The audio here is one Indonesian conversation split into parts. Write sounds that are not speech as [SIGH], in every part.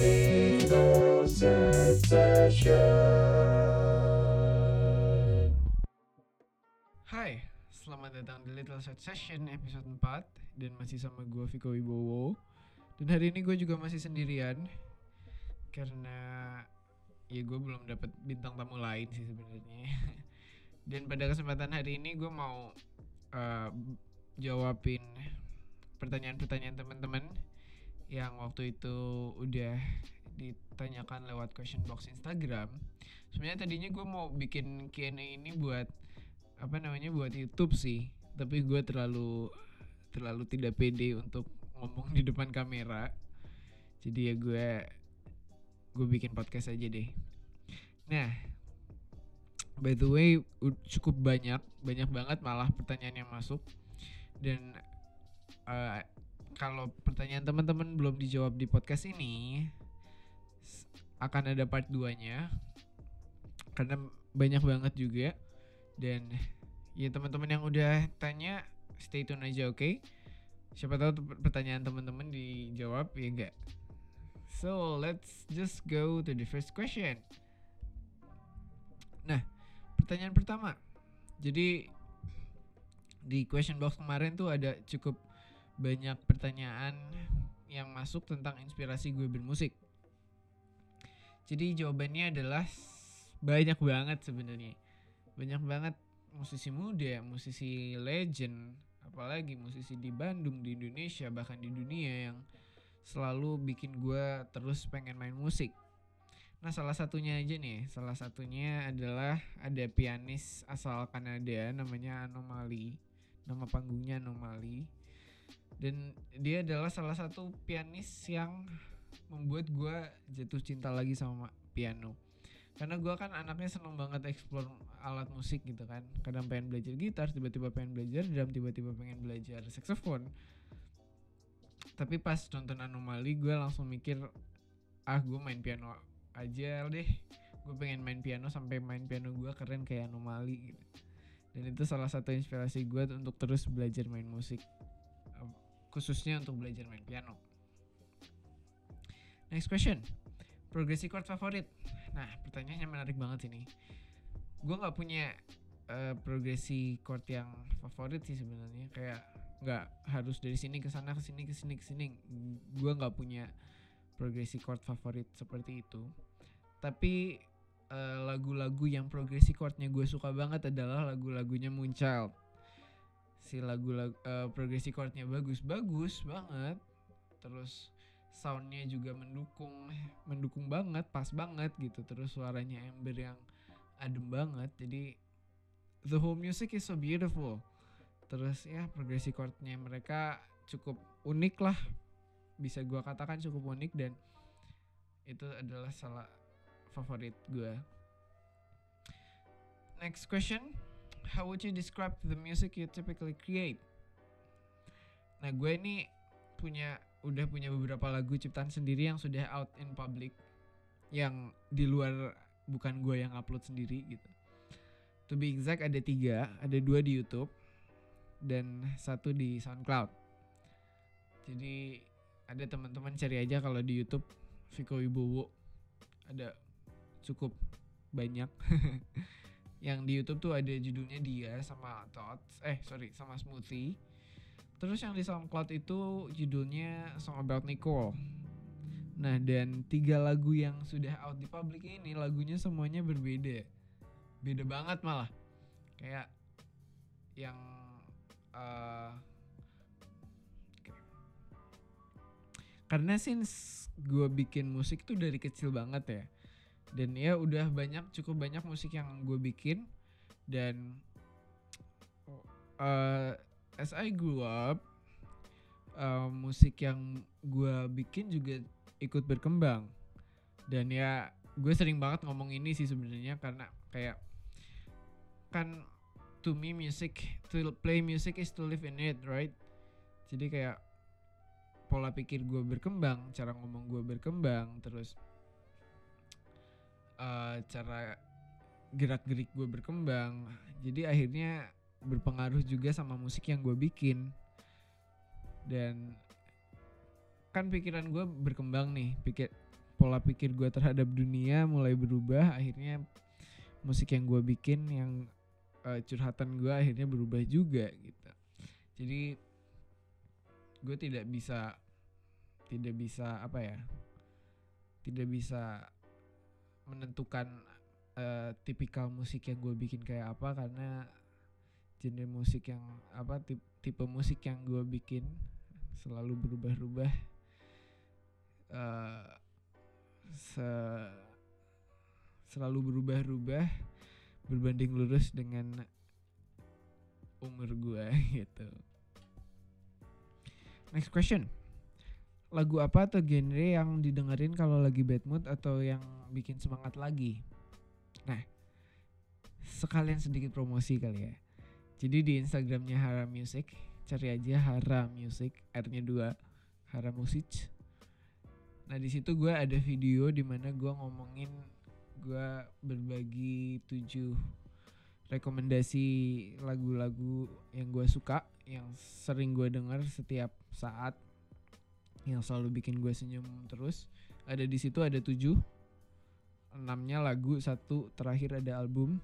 Hai, selamat datang di Little Set Session episode 4 Dan masih sama gue Viko Wibowo. Dan hari ini gue juga masih sendirian. Karena ya gue belum dapat bintang tamu lain sih sebenarnya. [LAUGHS] Dan pada kesempatan hari ini gue mau uh, jawabin pertanyaan-pertanyaan teman-teman Yang waktu itu udah ditanyakan lewat question box Instagram. Sebenarnya tadinya gue mau bikin Q&A ini buat apa namanya buat YouTube sih. Tapi gue terlalu terlalu tidak pede untuk ngomong di depan kamera. Jadi ya gue gue bikin podcast aja deh. Nah by the way cukup banyak banyak banget malah pertanyaan yang masuk. Dan eh, kalau pertanyaan teman-teman belum dijawab di podcast ini akan ada part 2 nya karena banyak banget juga. Dan ya teman-teman yang udah tanya stay tune aja oke? Siapa tahu pertanyaan teman-teman dijawab ya enggak? So let's just go to the first question. Nah pertanyaan pertama. Jadi di question box kemarin tuh ada cukup banyak pertanyaan yang masuk tentang inspirasi gue bermusik. Jadi jawabannya adalah banyak banget sebenarnya. Banyak banget musisi muda, musisi legend, apalagi musisi di Bandung, di Indonesia, bahkan di dunia yang selalu bikin gue terus pengen main musik. Nah salah satunya aja nih, salah satunya adalah ada pianis asal Kanada namanya Anomaly, nama panggungnya Anomaly, dan dia adalah salah satu pianis yang membuat gue jatuh cinta lagi sama piano. Karena gue kan anaknya seneng banget explore alat musik gitu kan. Kadang pengen belajar gitar tiba-tiba pengen belajar drum tiba-tiba pengen belajar saxophone. Tapi pas nonton anomali gue langsung mikir ah gue main piano aja deh. Gue pengen main piano sampai main piano gue keren kayak anomali gitu. Dan itu salah satu inspirasi gue untuk terus belajar main musik khususnya untuk belajar main piano next question progresi chord favorit Nah, pertanyaannya menarik banget ini. Gue nggak punya eh, progresi chord yang favorit sih sebenarnya. Kayak nggak harus dari sini ke sana ke sini ke sini ke sini. Gue nggak punya progresi chord favorit seperti itu. Tapi eh, lagu-lagu yang progresi chordnya gue suka banget adalah lagu-lagunya Moonchild. Si lagu-lagu eh, progresi chordnya bagus-bagus banget. Terus soundnya juga mendukung mendukung banget pas banget gitu. Terus suaranya Ember yang adem banget. Jadi the whole music is so beautiful. Terus ya progresi chordnya mereka cukup unik lah. Bisa gua katakan cukup unik dan itu adalah salah favorit gua. Next question how would you describe the music you typically create? Nah gue ini punya udah punya beberapa lagu ciptaan sendiri yang sudah out in public yang di luar bukan gue yang upload sendiri gitu. To be exact ada tiga ada dua di YouTube dan satu di SoundCloud. Jadi ada teman-teman cari aja kalau di YouTube Viko Wibowo ada cukup banyak [LAUGHS] yang di YouTube tuh ada judulnya dia sama Thoughts eh sorry sama Smoothie Terus yang di SoundCloud itu judulnya Song About Nicole. Nah dan tiga lagu yang sudah out di publik ini lagunya semuanya berbeda, beda banget malah. Kayak yang eh, karena since gue bikin musik tuh dari kecil banget ya, dan ya udah banyak cukup banyak musik yang gue bikin. Dan eh as I grew up uh, musik yang gue bikin juga ikut berkembang. Dan ya gue sering banget ngomong ini sih sebenarnya karena kayak kan to me music to play music is to live in it right? Jadi kayak pola pikir gue berkembang cara ngomong gue berkembang terus uh, cara gerak gerik gue berkembang jadi akhirnya berpengaruh juga sama musik yang gue bikin. Dan kan pikiran gue berkembang nih pikir pola pikir gue terhadap dunia mulai berubah akhirnya musik yang gue bikin yang uh, curhatan gue akhirnya berubah juga gitu. Jadi gue tidak bisa tidak bisa apa ya tidak bisa menentukan uh, tipikal musik yang gue bikin kayak apa karena genre musik yang apa tipe, tipe musik yang gue bikin selalu berubah-ubah uh, se selalu berubah-ubah berbanding lurus dengan umur gue [LAUGHS] gitu. Next question. Lagu apa atau genre yang didengerin kalau lagi bad mood atau yang bikin semangat lagi? Nah, sekalian sedikit promosi kali ya. Jadi di Instagramnya Hara Music, cari aja Hara Music, R-nya dua, Hara Music. Nah di situ gue ada video di mana gue ngomongin gue berbagi tujuh rekomendasi lagu-lagu yang gue suka yang sering gue denger setiap saat yang selalu bikin gue senyum terus. Ada di situ ada tujuh. Enamnya lagu satu terakhir ada album.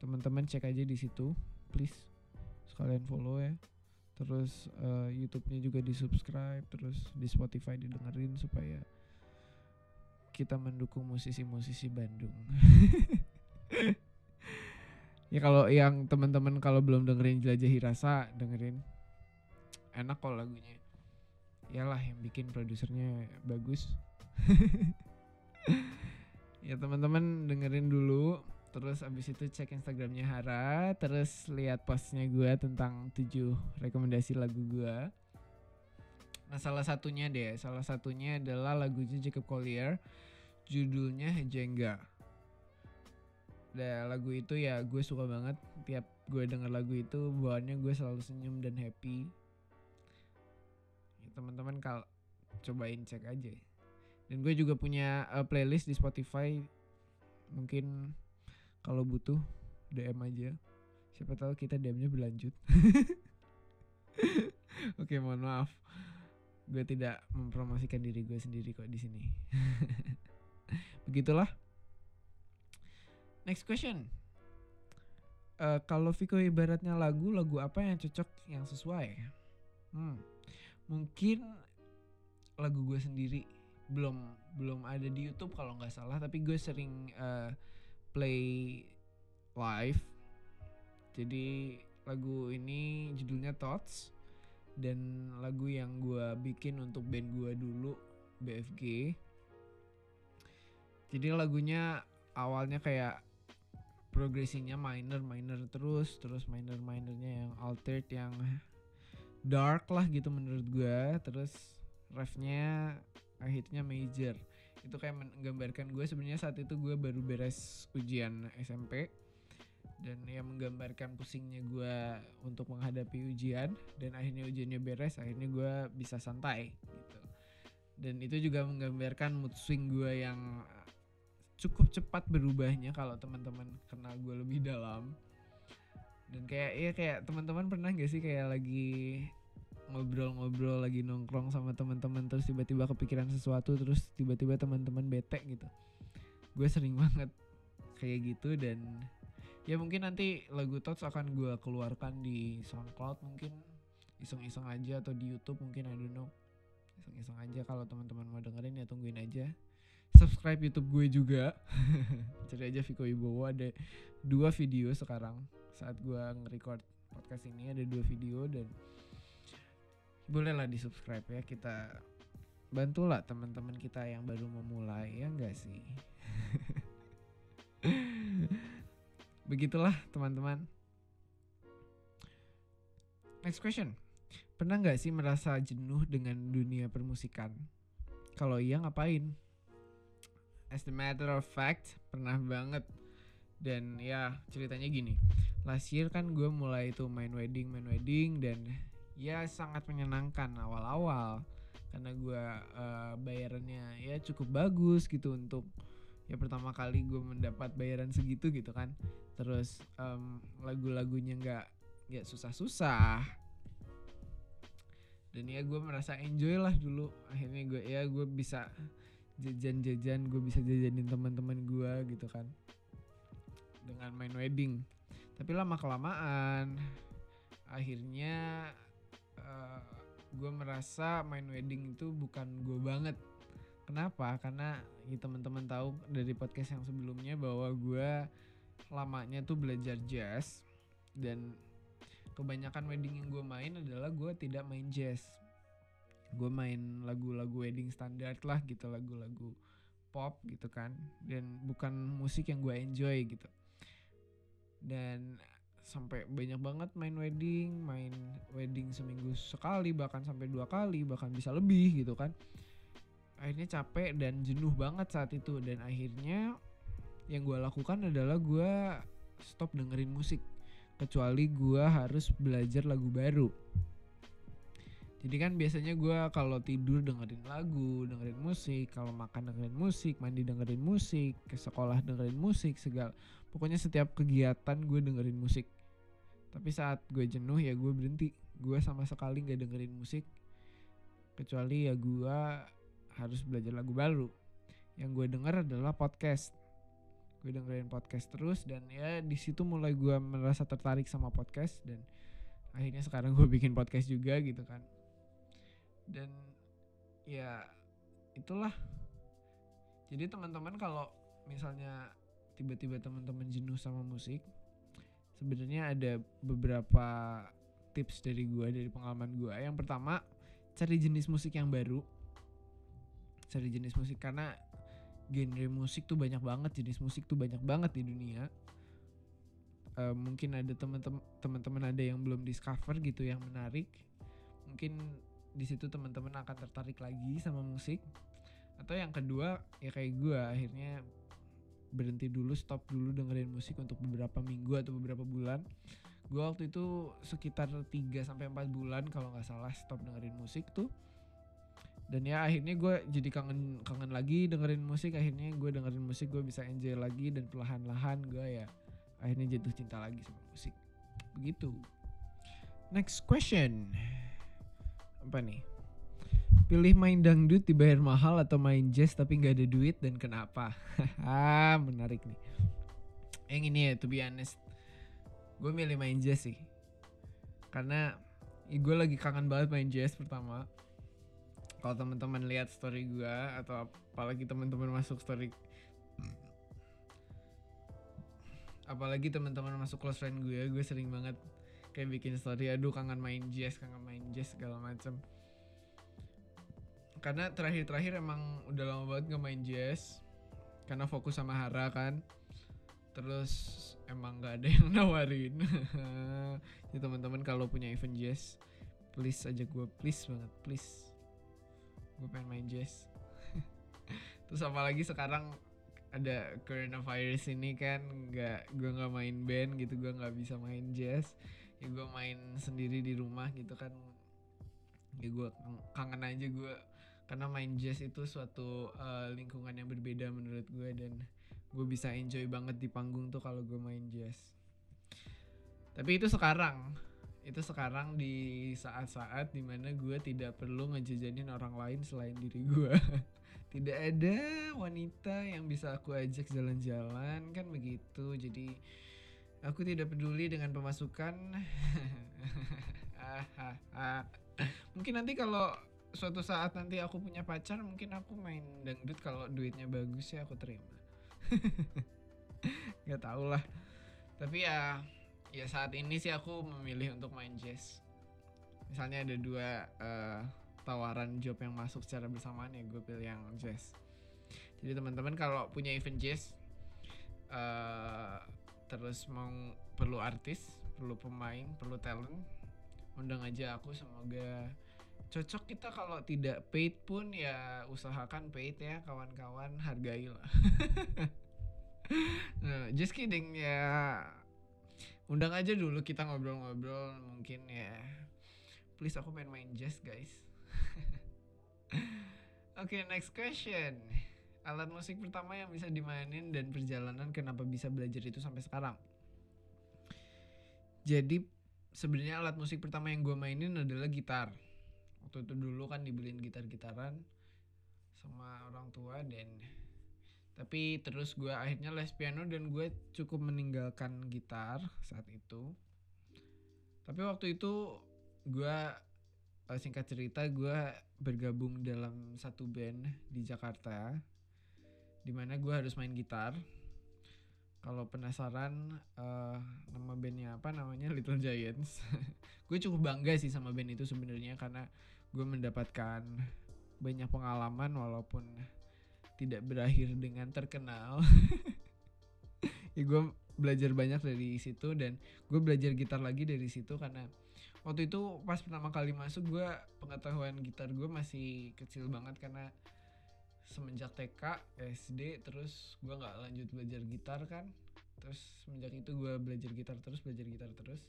Teman-teman cek aja di situ please. Sekalian follow ya. Terus uh, YouTube-nya juga di subscribe terus di Spotify didengerin supaya kita mendukung musisi-musisi Bandung. [LAUGHS] Ya kalau yang teman-teman kalau belum dengerin jelajahi rasa dengerin. Enak kok lagunya iyalah yang bikin produsernya bagus. [LAUGHS] Ya teman-teman dengerin dulu. Terus abis itu cek instagramnya Hara. Terus lihat postnya gue tentang tujuh rekomendasi lagu gue nah salah satunya deh salah satunya adalah lagunya Jacob Collier. Judulnya Jengga Nah, lagu itu ya gue suka banget. Tiap gue denger lagu itu bawaannya gue selalu senyum dan happy. ya, kalau cobain cek aja. Dan gue juga punya uh, playlist di Spotify. Mungkin kalau butuh DM aja. Siapa tahu kita DM-nya berlanjut. [LAUGHS] Oke mohon maaf. Gue tidak mempromosikan diri gue sendiri kok di sini. [LAUGHS] Begitulah. Next question. Uh, kalau Viko ibaratnya lagu, lagu apa yang cocok, yang sesuai? Hmm, mungkin lagu gue sendiri belum belum ada di YouTube kalau nggak salah, tapi gue sering uh, play live. Jadi lagu ini judulnya Thoughts dan lagu yang gue bikin untuk band gue dulu BFG. Jadi lagunya awalnya kayak progresinya minor minor terus terus minor minornya yang altered yang dark lah gitu menurut gue terus refnya akhirnya major. Itu kayak menggambarkan gue sebenarnya saat itu gue baru beres ujian SMP dan yang menggambarkan pusingnya gue untuk menghadapi ujian dan akhirnya ujiannya beres akhirnya gue bisa santai gitu. Dan itu juga menggambarkan mood swing gue yang cukup cepat berubahnya kalau teman-teman kenal gue lebih dalam. Dan kayak ya kayak teman-teman pernah gak sih kayak lagi ngobrol-ngobrol lagi nongkrong sama teman-teman terus tiba-tiba kepikiran sesuatu terus tiba-tiba teman-teman bete gitu. Gue sering [LAUGHS] banget kayak gitu dan ya mungkin nanti lagu Tots akan gue keluarkan di SoundCloud mungkin. Iseng-iseng aja atau di YouTube mungkin I don't know. Iseng-iseng aja kalau teman-teman mau dengerin ya tungguin aja. Subscribe YouTube gue juga. [LAUGHS] Cari aja Viko Ibowo ada dua video sekarang saat gue nge-record podcast ini ada dua video dan bolehlah di subscribe ya kita bantulah teman-teman kita yang baru memulai ya enggak sih? [LAUGHS] Begitulah teman-teman. Next question. Pernah nggak sih merasa jenuh dengan dunia permusikan? Kalau iya ngapain? As the matter of fact pernah banget. Dan ya ceritanya gini. Last year kan gue mulai itu main wedding main wedding dan ya sangat menyenangkan awal-awal. Karena gue uh, bayarannya ya cukup bagus gitu untuk ya pertama kali gue mendapat bayaran segitu gitu kan. Terus um, lagu-lagunya nggak nggak susah-susah. Dan ya gue merasa enjoy lah dulu. Akhirnya gue ya gue bisa jajan-jajan gue bisa jajanin teman-teman gue gitu kan. Dengan main wedding. Tapi lama kelamaan akhirnya uh, gue merasa main wedding itu bukan gue banget. Kenapa? Karena ya teman-teman tahu dari podcast yang sebelumnya bahwa gue lamanya tuh belajar jazz dan kebanyakan wedding yang gue main adalah gue tidak main jazz. Gue main lagu-lagu wedding standar lah gitu lagu-lagu pop gitu kan dan bukan musik yang gue enjoy gitu. Dan sampai banyak banget main wedding main wedding seminggu sekali bahkan sampai dua kali bahkan bisa lebih gitu kan. Akhirnya capek dan jenuh banget saat itu. Dan akhirnya yang gue lakukan adalah gue stop dengerin musik. Kecuali gue harus belajar lagu baru. Jadi kan biasanya gue kalau tidur dengerin lagu dengerin musik kalau makan dengerin musik mandi dengerin musik ke sekolah dengerin musik segala. Pokoknya setiap kegiatan gue dengerin musik tapi saat gue jenuh ya gue berhenti. Gue sama sekali nggak dengerin musik. Kecuali ya gue harus belajar lagu baru. Yang gue denger adalah podcast. Gue dengerin podcast terus dan ya di situ mulai gue merasa tertarik sama podcast dan akhirnya sekarang gue [LAUGHS] bikin podcast juga gitu kan. Dan ya itulah. Jadi teman-teman kalau misalnya tiba-tiba teman-teman jenuh sama musik sebenarnya ada beberapa tips dari gue dari pengalaman gue yang pertama cari jenis musik yang baru. Cari jenis musik karena genre musik tuh banyak banget jenis musik tuh banyak banget di dunia. Uh, mungkin ada teman-teman ada yang belum discover gitu yang menarik. Mungkin di situ teman-teman akan tertarik lagi sama musik. Atau yang kedua ya kayak gue akhirnya berhenti dulu stop dulu dengerin musik untuk beberapa minggu atau beberapa bulan. Gue waktu itu sekitar 3 sampai empat bulan kalau nggak salah stop dengerin musik tuh. Dan ya akhirnya gue jadi kangen kangen lagi dengerin musik. Akhirnya gue dengerin musik gue bisa enjoy lagi dan perlahan-lahan gue ya akhirnya jatuh cinta lagi sama musik. Begitu. Next question. Apa nih pilih main dangdut dibayar mahal atau main jazz tapi nggak ada duit dan kenapa? [LAUGHS] Ah menarik nih. Yang ini ya to be honest. Gue milih main jazz sih. Karena gue lagi kangen banget main jazz pertama. Kalau teman-teman lihat story gue atau apalagi teman-teman masuk story apalagi teman-teman masuk close friend gue gue sering banget kayak bikin story aduh kangen main jazz kangen main jazz segala macam karena terakhir-terakhir emang udah lama banget nggak main jazz karena fokus sama Hara kan. Terus emang nggak ada yang [LAUGHS] nawarin. Ya teman-teman kalau punya event jazz please aja gue please banget please. Gue pengen main jazz [LAUGHS] terus apalagi sekarang ada coronavirus ini kan nggak gue nggak main band gitu gue nggak bisa main jazz ya gue main sendiri di rumah gitu kan. Ya gue kangen aja gue karena main jazz itu suatu uh, lingkungan yang berbeda menurut gue dan gue bisa enjoy banget di panggung tuh kalau gue main jazz. Tapi itu sekarang itu sekarang di saat-saat di mana gue tidak perlu ngejajanin orang lain selain diri gue. [LAUGHS] Tidak ada wanita yang bisa aku ajak jalan-jalan kan begitu. Jadi aku tidak peduli dengan pemasukan. [LAUGHS] Mungkin nanti kalau suatu saat nanti aku punya pacar mungkin aku main dangdut kalau duitnya bagus ya aku terima. [LAUGHS] Nggak tau lah. Tapi ya ya saat ini sih aku memilih untuk main jazz misalnya ada dua uh, tawaran job yang masuk secara bersamaan ya gue pilih yang jazz jadi teman-teman kalau punya event jazz uh, terus mau perlu artis perlu pemain perlu talent undang aja aku semoga cocok kita kalau tidak paid pun ya usahakan paid ya kawan-kawan hargailah. [LAUGHS] Nah, just kidding ya. Undang aja dulu kita ngobrol-ngobrol mungkin ya. Please aku pengen main jazz guys. [LAUGHS] Oke okay, next question. Alat musik pertama yang bisa dimainin dan perjalanan kenapa bisa belajar itu sampai sekarang? Jadi sebenarnya alat musik pertama yang gue mainin adalah gitar waktu itu dulu kan dibeliin gitar-gitaran sama orang tua dan tapi terus gue akhirnya les piano dan gue cukup meninggalkan gitar saat itu. Tapi waktu itu gue uh, singkat cerita gue bergabung dalam satu band di Jakarta di mana gue harus main gitar. Kalau penasaran uh, nama bandnya apa namanya? Little Giants. [LAUGHS] Gue cukup bangga sih sama band itu sebenarnya karena gue mendapatkan banyak pengalaman walaupun tidak berakhir dengan terkenal. [LAUGHS] Ya gue belajar banyak dari situ dan gue belajar gitar lagi dari situ karena waktu itu pas pertama kali masuk gue pengetahuan gitar gue masih kecil banget karena semenjak TK SD terus gue nggak lanjut belajar gitar kan. Terus semenjak itu gue belajar gitar terus belajar gitar terus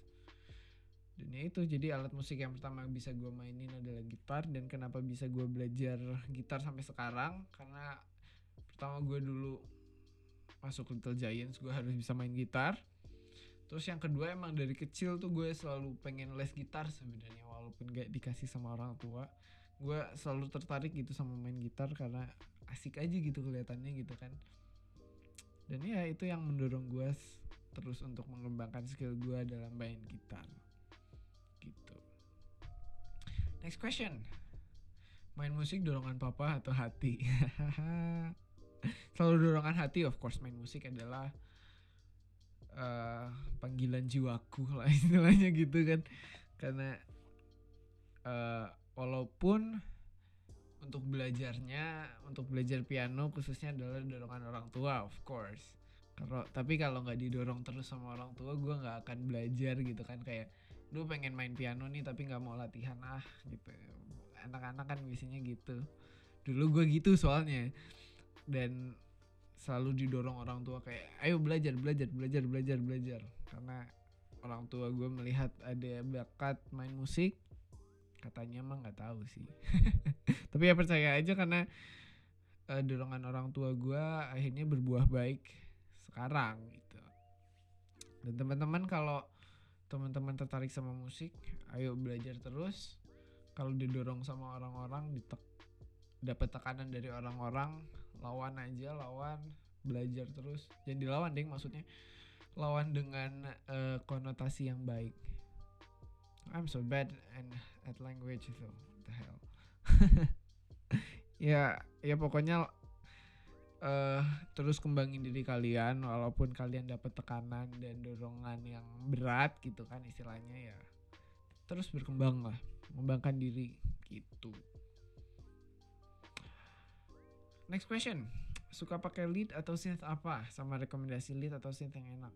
dan ya itu jadi alat musik yang pertama bisa gue mainin adalah gitar. Dan kenapa bisa gue belajar gitar sampai sekarang? Karena pertama gue dulu masuk Little Giants gue harus bisa main gitar. Terus yang kedua emang dari kecil tuh gue selalu pengen les gitar sebenarnya walaupun gak dikasih sama orang tua. Gue selalu tertarik gitu sama main gitar karena asik aja gitu kelihatannya gitu kan. Dan ya itu yang mendorong gue terus untuk mengembangkan skill gue dalam main gitar next question. Main musik dorongan papa atau hati? [LAUGHS] Selalu dorongan hati of course. Main musik adalah uh, panggilan jiwaku lah [LAUGHS] istilahnya gitu kan. Karena uh, walaupun untuk belajarnya untuk belajar piano khususnya adalah dorongan orang tua of course. Kalau tapi kalau nggak didorong terus sama orang tua gue nggak akan belajar gitu kan. Kayak lu pengen main piano nih tapi nggak mau latihan ah gitu. Anak-anak kan biasanya gitu. Dulu gue gitu soalnya. Dan selalu didorong orang tua kayak ayo belajar belajar belajar belajar belajar. Karena orang tua gue melihat ada bakat main musik katanya mah nggak tahu sih. [LAUGHS] Tapi ya percaya aja karena uh, dorongan orang tua gue akhirnya berbuah baik sekarang gitu. Dan teman-teman kalau teman-teman tertarik sama musik ayo belajar terus. Kalau didorong sama orang-orang ditek dapat tekanan dari orang-orang lawan aja lawan belajar terus. Jangan dilawan deh maksudnya. Lawan dengan uh, konotasi yang baik. I'm so bad and at language itu the hell. [LAUGHS] Ya ya pokoknya uh, terus kembangin diri kalian walaupun kalian dapat tekanan dan dorongan yang berat gitu kan istilahnya ya terus berkembang lah mengembangkan diri gitu Next question. Suka pakai lead atau synth apa? Sama rekomendasi lead atau synth yang enak.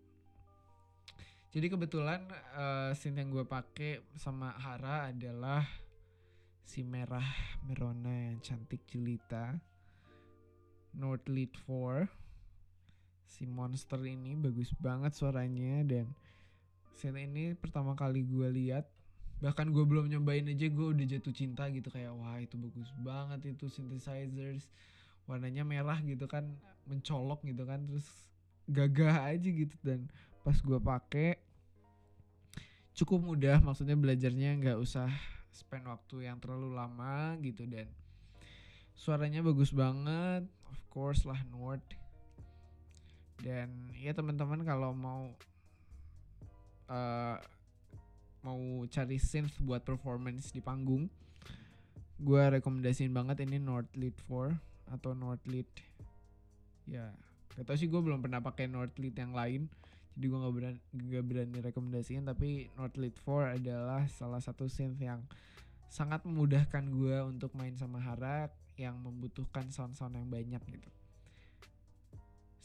Jadi kebetulan uh, synth yang gue pakai sama Hara adalah si merah merona yang cantik jelita. North Lead 4. Si monster ini bagus banget suaranya dan synth ini pertama kali gue lihat. Bahkan gue belum nyobain aja gue udah jatuh cinta gitu kayak wah itu bagus banget itu synthesizers. Warnanya merah gitu kan mencolok gitu kan terus gagah aja gitu. Dan pas gue pakai cukup mudah maksudnya belajarnya nggak usah spend waktu yang terlalu lama gitu. Dan suaranya bagus banget of course lah Nord dan ya teman-teman kalau mau uh, mau cari synth buat performance di panggung gue rekomendasiin banget ini Nord Lead 4 atau Northlead ya gak sih gue belum pernah pakai Northlead yang lain jadi gue gak berani, gak berani rekomendasiin tapi Northlead 4 adalah salah satu synth yang sangat memudahkan gue untuk main sama Harak yang membutuhkan sound-sound yang banyak gitu.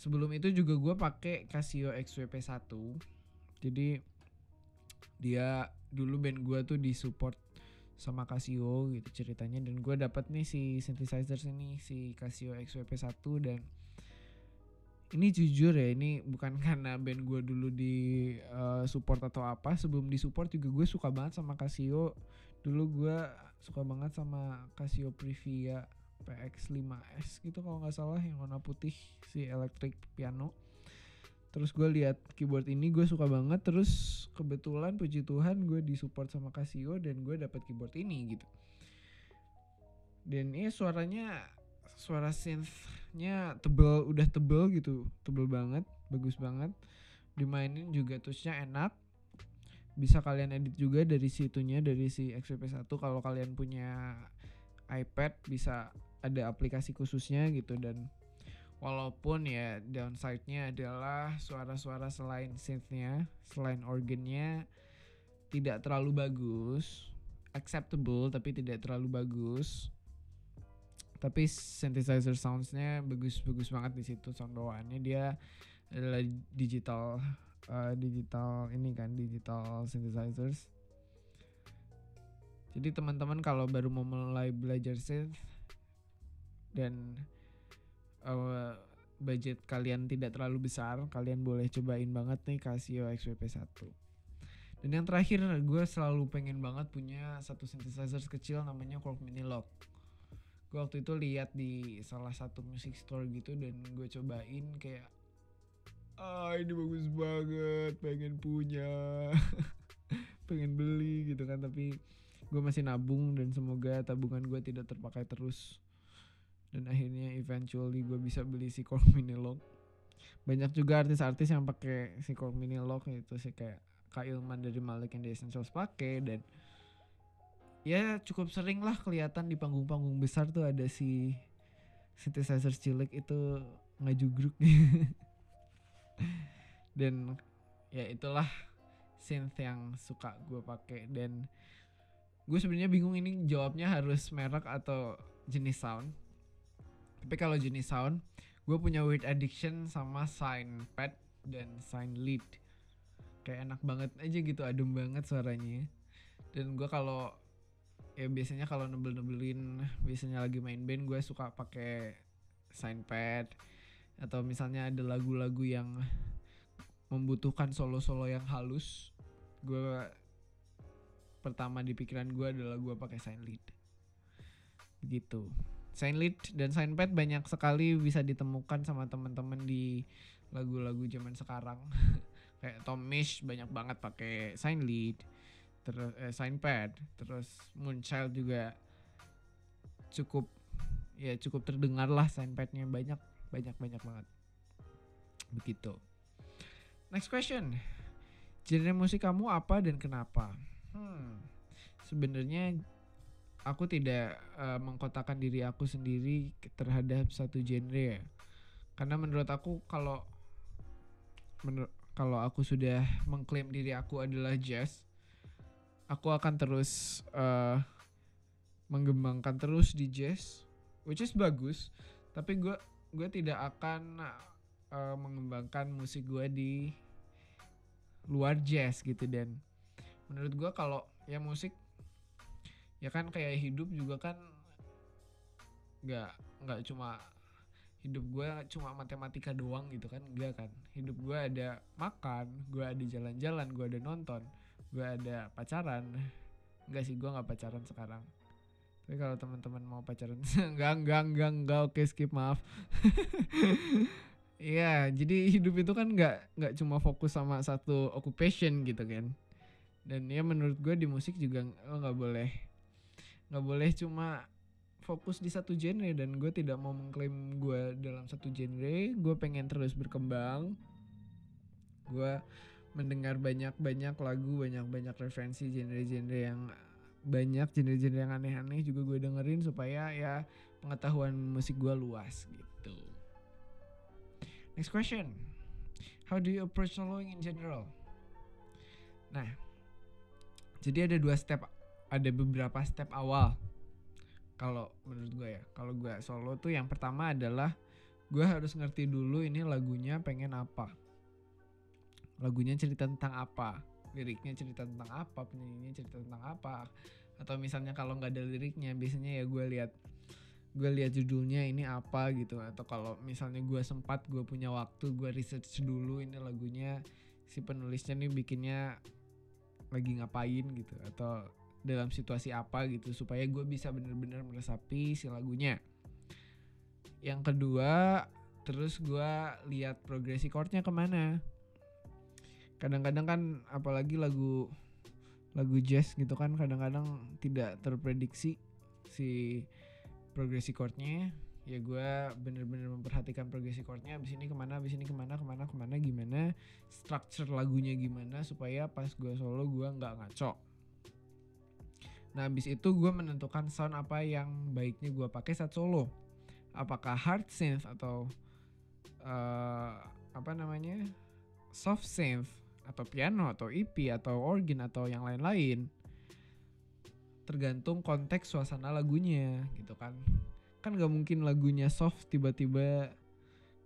Sebelum itu juga gue pakai Casio XWP1 jadi dia dulu band gue tuh di support sama Casio gitu ceritanya. Dan gue dapat nih si synthesizer ini si Casio XWP1 dan ini jujur ya ini bukan [LAUGHS] karena band gue dulu di uh, support atau apa. Sebelum di support juga gue suka banget sama Casio. Dulu gue suka banget sama Casio Privia PX5S gitu kalau nggak salah yang warna putih si electric piano. Terus gue lihat keyboard ini gue suka banget. Terus kebetulan puji Tuhan gue disupport sama Casio dan gue dapat keyboard ini gitu. Dan ini suaranya suara synthnya tebel udah tebel gitu. Tebel banget bagus banget. Dimainin juga touchnya enak. Bisa kalian edit juga dari situnya dari si XWP1 kalau kalian punya iPad bisa ada aplikasi khususnya gitu dan walaupun ya downside-nya adalah suara-suara selain synth-nya, selain organnya tidak terlalu bagus, acceptable tapi tidak terlalu bagus. Tapi synthesizer sounds-nya bagus-bagus banget di situ sound bawaannya dia adalah digital uh, digital ini kan digital synthesizers. Jadi teman-teman kalau baru mau mulai belajar synth dan uh, budget kalian tidak terlalu besar, kalian boleh cobain banget nih Casio XWP1. Dan yang terakhir gue selalu pengen banget punya satu synthesizer kecil namanya Korg Mini Lock. Gue waktu itu lihat di salah satu music store gitu dan gue cobain kayak ah ini bagus banget pengen punya [LAUGHS] pengen beli gitu kan tapi gue masih nabung dan semoga tabungan gue tidak terpakai terus dan akhirnya eventually gue bisa beli si Korg [LAUGHS] Mini Lock. Banyak juga artis-artis yang pakai si Korg Mini Lock itu sih kayak Kak Ilman dari Malik and the Essentials pakai dan ya cukup sering lah kelihatan di panggung-panggung besar tuh ada si synthesizer cilik itu ngajugruk [LAUGHS] dan ya itulah synth yang suka gue pakai dan gue sebenarnya bingung ini jawabnya harus merek atau jenis sound tapi kalau jenis sound gue punya weird addiction sama sign pad dan sign lead. Kayak enak banget aja gitu adem banget suaranya. Dan gue kalau ya biasanya kalau nebel nebelin biasanya lagi main band gue suka pakai sign pad. Atau misalnya ada lagu-lagu yang membutuhkan solo-solo yang halus gue pertama di pikiran gue adalah gue pakai sign lead. Begitu sign lead dan sign pad banyak sekali bisa ditemukan sama teman-teman di lagu-lagu zaman sekarang. [LAUGHS] Kayak Tom Misch banyak banget pakai lead terus eh, pad terus Moonchild juga cukup ya cukup terdengar lah sign padnya. Banyak banyak banyak banget. Begitu. Next question. Genre musik kamu apa dan kenapa? Hmm sebenarnya aku tidak uh, mengkotakan diri aku sendiri terhadap satu genre ya. Karena menurut aku kalau menur kalau aku sudah mengklaim diri aku adalah jazz, aku akan terus uh, mengembangkan terus di jazz, which is bagus. Tapi gue gue tidak akan uh, mengembangkan musik gue di luar jazz gitu dan menurut gue kalau ya musik ya kan kayak hidup juga kan nggak nggak cuma hidup gue cuma matematika doang gitu kan enggak kan. Hidup gue ada makan gue ada jalan-jalan gue ada nonton gue ada pacaran. Enggak sih gue nggak pacaran sekarang. Tapi kalau teman-teman mau pacaran [LAUGHS] enggak enggak enggak enggak oke skip maaf. [LAUGHS] Iya, jadi hidup itu kan nggak nggak cuma fokus sama satu occupation gitu kan. Dan ya menurut gue di musik juga lo nggak boleh nggak boleh cuma fokus di satu genre dan gue tidak mau mengklaim gue dalam satu genre. Gue pengen terus berkembang. Gue mendengar banyak-banyak lagu banyak-banyak referensi genre-genre yang banyak genre-genre yang aneh-aneh juga gue dengerin supaya ya pengetahuan musik gue luas gitu. Next question. How do you approach soloing in general? Nah jadi ada dua step ada beberapa step awal. Kalau menurut gue ya kalau gue solo tuh yang pertama adalah gue harus ngerti dulu ini lagunya pengen apa. Lagunya cerita tentang apa liriknya cerita tentang apa penyanyinya cerita tentang apa. Atau misalnya kalau nggak ada liriknya biasanya ya gue lihat gue lihat judulnya ini apa gitu. Atau kalau misalnya gue sempat gue punya waktu gue research dulu ini lagunya si penulisnya nih bikinnya lagi ngapain gitu. Atau dalam situasi apa gitu supaya gue bisa bener-bener meresapi si lagunya. Yang kedua terus gue lihat progresi chordnya ke mana. Kadang-kadang kan apalagi lagu lagu jazz gitu kan kadang-kadang tidak terprediksi si progresi chordnya. Ya gue bener-bener memperhatikan progresi chordnya abis ini ke mana abis ini ke mana ke mana ke mana gimana structure lagunya gimana supaya pas gue solo gue nggak ngaco nah abis itu gue menentukan sound apa yang baiknya gue pakai saat solo. Apakah hard synth atau uh, apa namanya soft synth atau piano atau EP atau organ atau yang lain-lain. Tergantung konteks suasana lagunya gitu kan. Kan gak mungkin lagunya soft tiba-tiba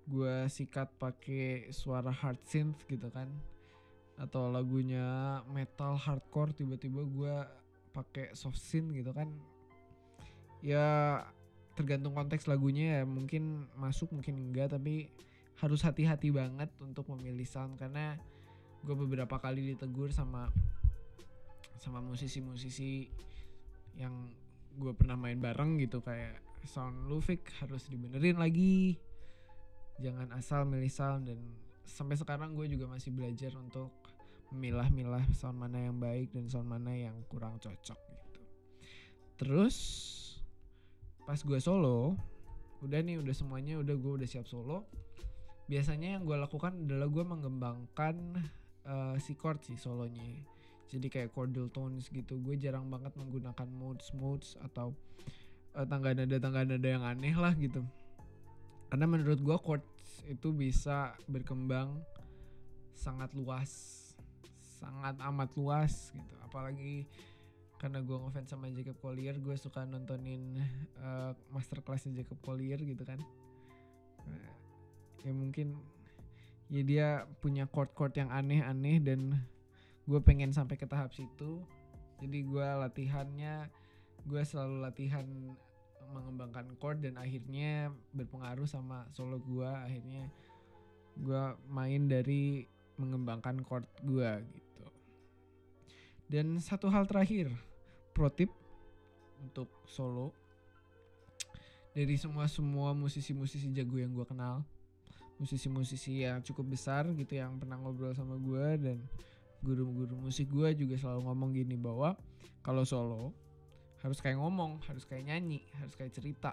gue sikat pakai suara hard synth gitu kan. Atau lagunya metal hardcore tiba-tiba gue pakai soft synth gitu kan ya tergantung konteks lagunya ya. Mungkin masuk mungkin enggak tapi harus hati-hati banget untuk memilih sound. Karena gue beberapa kali ditegur sama sama musisi-musisi yang gue pernah main bareng gitu. Kayak sound Lufik harus dibenerin lagi. Jangan asal milih sound. Dan sampai sekarang gue juga masih belajar untuk memilah-milah sound mana yang baik dan sound mana yang kurang cocok gitu. Terus pas gue solo udah nih udah semuanya udah gue udah siap solo biasanya yang gue lakukan adalah gue mengembangkan uh, si chord si solonya. Jadi kayak chordal tones gitu gue jarang banget menggunakan modes modes atau uh, tangga nada tangga nada yang aneh lah gitu. Karena menurut gue chords itu bisa berkembang sangat luas sangat amat luas gitu. Apalagi karena gue ngefans sama Jacob Collier gue suka nontonin uh, masterclassnya Jacob Collier gitu kan. Ya mungkin ya dia punya chord-chord yang aneh-aneh dan gue pengen sampai ke tahap situ. Jadi gue latihannya gue selalu latihan mengembangkan chord dan akhirnya berpengaruh sama solo gue akhirnya gue main dari mengembangkan chord gue gitu dan satu hal terakhir pro tip untuk solo. Dari semua semua musisi-musisi jago yang gue kenal musisi-musisi yang cukup besar gitu yang pernah ngobrol sama gue dan guru-guru musik gue juga selalu ngomong gini bahwa kalau solo harus kayak ngomong harus kayak nyanyi harus kayak cerita.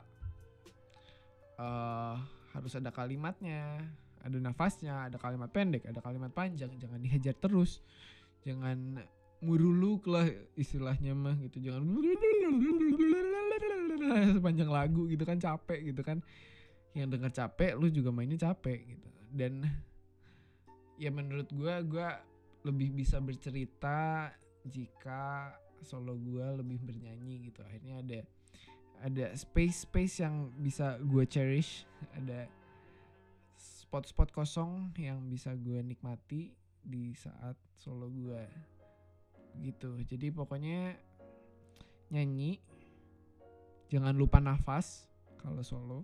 Uh, harus ada kalimatnya ada nafasnya ada kalimat pendek ada kalimat panjang jangan dihajar terus. Jangan muruluk lah istilahnya mah gitu. Jangan [LAUGHS] sepanjang lagu gitu kan capek gitu kan. Yang denger capek lu juga mainnya capek gitu. Dan ya menurut gue gue lebih bisa bercerita jika solo gue lebih bernyanyi gitu. Akhirnya ada ada space space yang bisa gue cherish. Ada spot-spot kosong yang bisa gue nikmati di saat solo gue gitu. Jadi pokoknya nyanyi jangan lupa nafas kalau solo.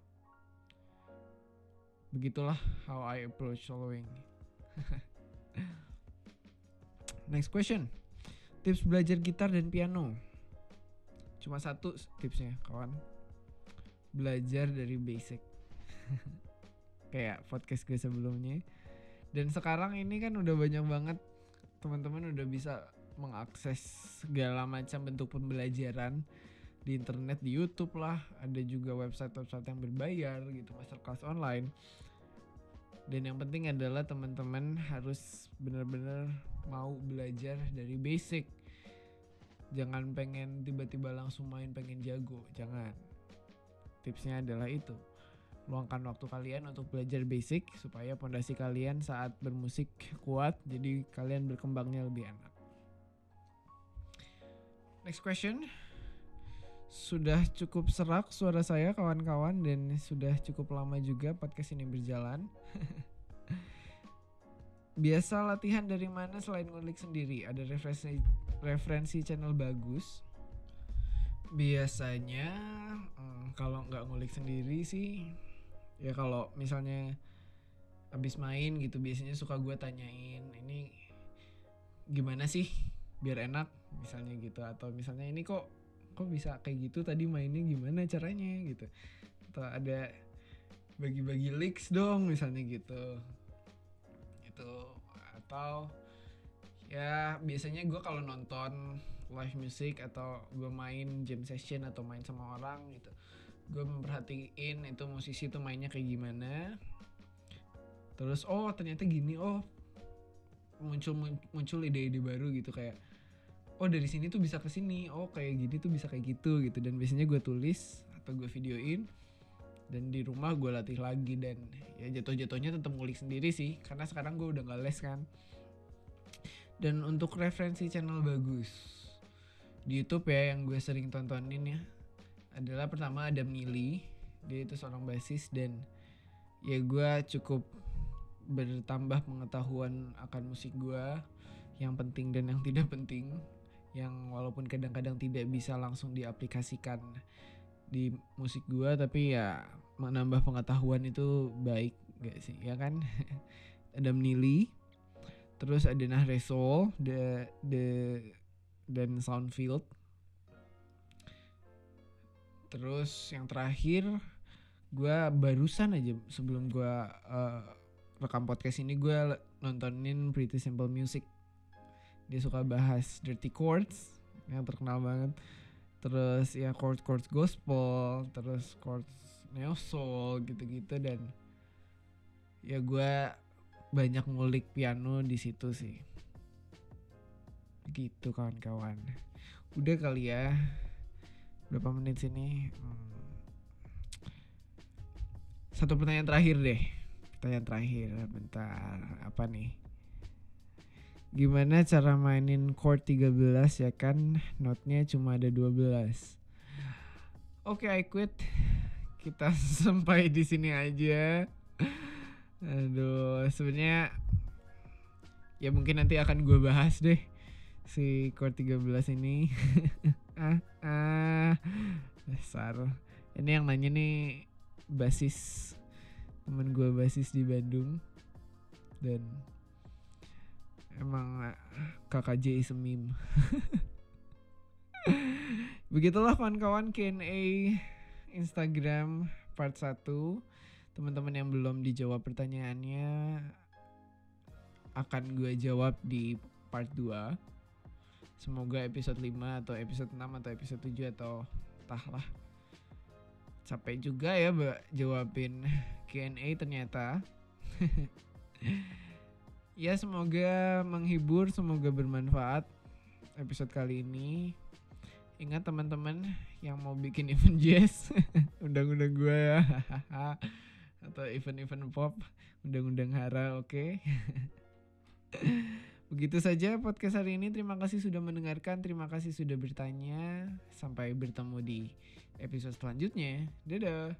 Begitulah how I approach soloing. [LAUGHS] Next question. Tips belajar gitar dan piano. Cuma satu tipsnya kawan. Belajar dari basic. [LAUGHS] Kayak podcast gue sebelumnya. Dan sekarang ini kan udah banyak banget teman-teman udah bisa mengakses segala macam bentuk pembelajaran di internet di YouTube lah. Ada juga website-website yang berbayar gitu masterclass online. Dan yang penting adalah teman-teman harus benar-benar mau belajar dari basic. Jangan pengen tiba-tiba langsung main pengen jago. Jangan. Tipsnya adalah itu. Luangkan waktu kalian untuk belajar basic supaya pondasi kalian saat bermusik kuat jadi kalian berkembangnya lebih enak next question. Sudah cukup serak suara saya kawan-kawan dan sudah cukup lama juga podcast ini berjalan. [LAUGHS] Biasa latihan dari mana selain ngulik sendiri? Ada referensi referensi channel bagus? Biasanya hmm, kalau nggak ngulik sendiri sih ya kalau misalnya habis main gitu biasanya suka gue tanyain ini gimana sih? Biar enak misalnya gitu. Atau misalnya ini kok kok bisa kayak gitu tadi mainnya gimana caranya gitu. Atau ada bagi-bagi leaks dong misalnya gitu. Gitu. Atau ya biasanya gue kalau nonton live music atau gue main jam session atau main sama orang gitu gue memperhatiin itu musisi tuh mainnya kayak gimana. Terus oh ternyata gini oh muncul muncul ide-ide baru gitu kayak oh dari sini tuh bisa ke sini. Oh kayak gini tuh bisa kayak gitu gitu. Dan biasanya gue tulis atau gue videoin dan di rumah gue latih lagi. Dan ya jatuh-jatuhnya tetap ngulik sendiri sih karena sekarang gue udah gak les kan. Dan untuk referensi channel bagus di YouTube ya yang gue sering tontonin ya adalah pertama ada Mili dia itu seorang basis dan ya gue cukup bertambah pengetahuan akan musik gue yang penting dan yang tidak penting yang walaupun kadang-kadang tidak bisa langsung diaplikasikan di musik gue tapi ya menambah pengetahuan itu baik gak sih? Ya kan? [LAUGHS] Ada Nili terus ada Nahresol the the dan Soundfield. Terus yang terakhir gue barusan aja sebelum gue uh, rekam podcast ini gue nontonin Pretty Simple Music dia suka bahas dirty chords yang terkenal banget. Terus ya chord chord gospel terus chord neo soul gitu-gitu dan ya gue banyak ngulik piano di situ sih. Gitu kawan-kawan. Udah kali ya berapa menit sini? Hmm. satu pertanyaan terakhir deh. Pertanyaan terakhir bentar apa nih gimana cara mainin chord 13 ya kan? Notnya cuma ada 12 oke okay, I quit. Kita [LAUGHS] sampai di sini aja. Aduh sebenarnya ya mungkin nanti akan gue bahas deh si chord 13 ini. [LAUGHS] Ah ah. Dasar ini yang nanya nih basis temen gue basis di Bandung. Dan emang KKJ is a meme. [LAUGHS] Begitulah kawan-kawan Q&A Instagram part 1 teman-teman yang belum dijawab pertanyaannya akan gue jawab di part 2 semoga episode 5 atau episode 6 atau episode 7 atau entahlah capek juga ya jawabin Q&A ternyata [LAUGHS] ya semoga menghibur semoga bermanfaat episode kali ini. Ingat teman-teman yang mau bikin event [LAUGHS] jazz undang-undang gue ya. [LAUGHS] Atau event-event pop undang-undang hara oke. Okay? [LAUGHS] begitu saja podcast hari ini. Terima kasih sudah mendengarkan terima kasih sudah bertanya. Sampai bertemu di episode selanjutnya. Dadah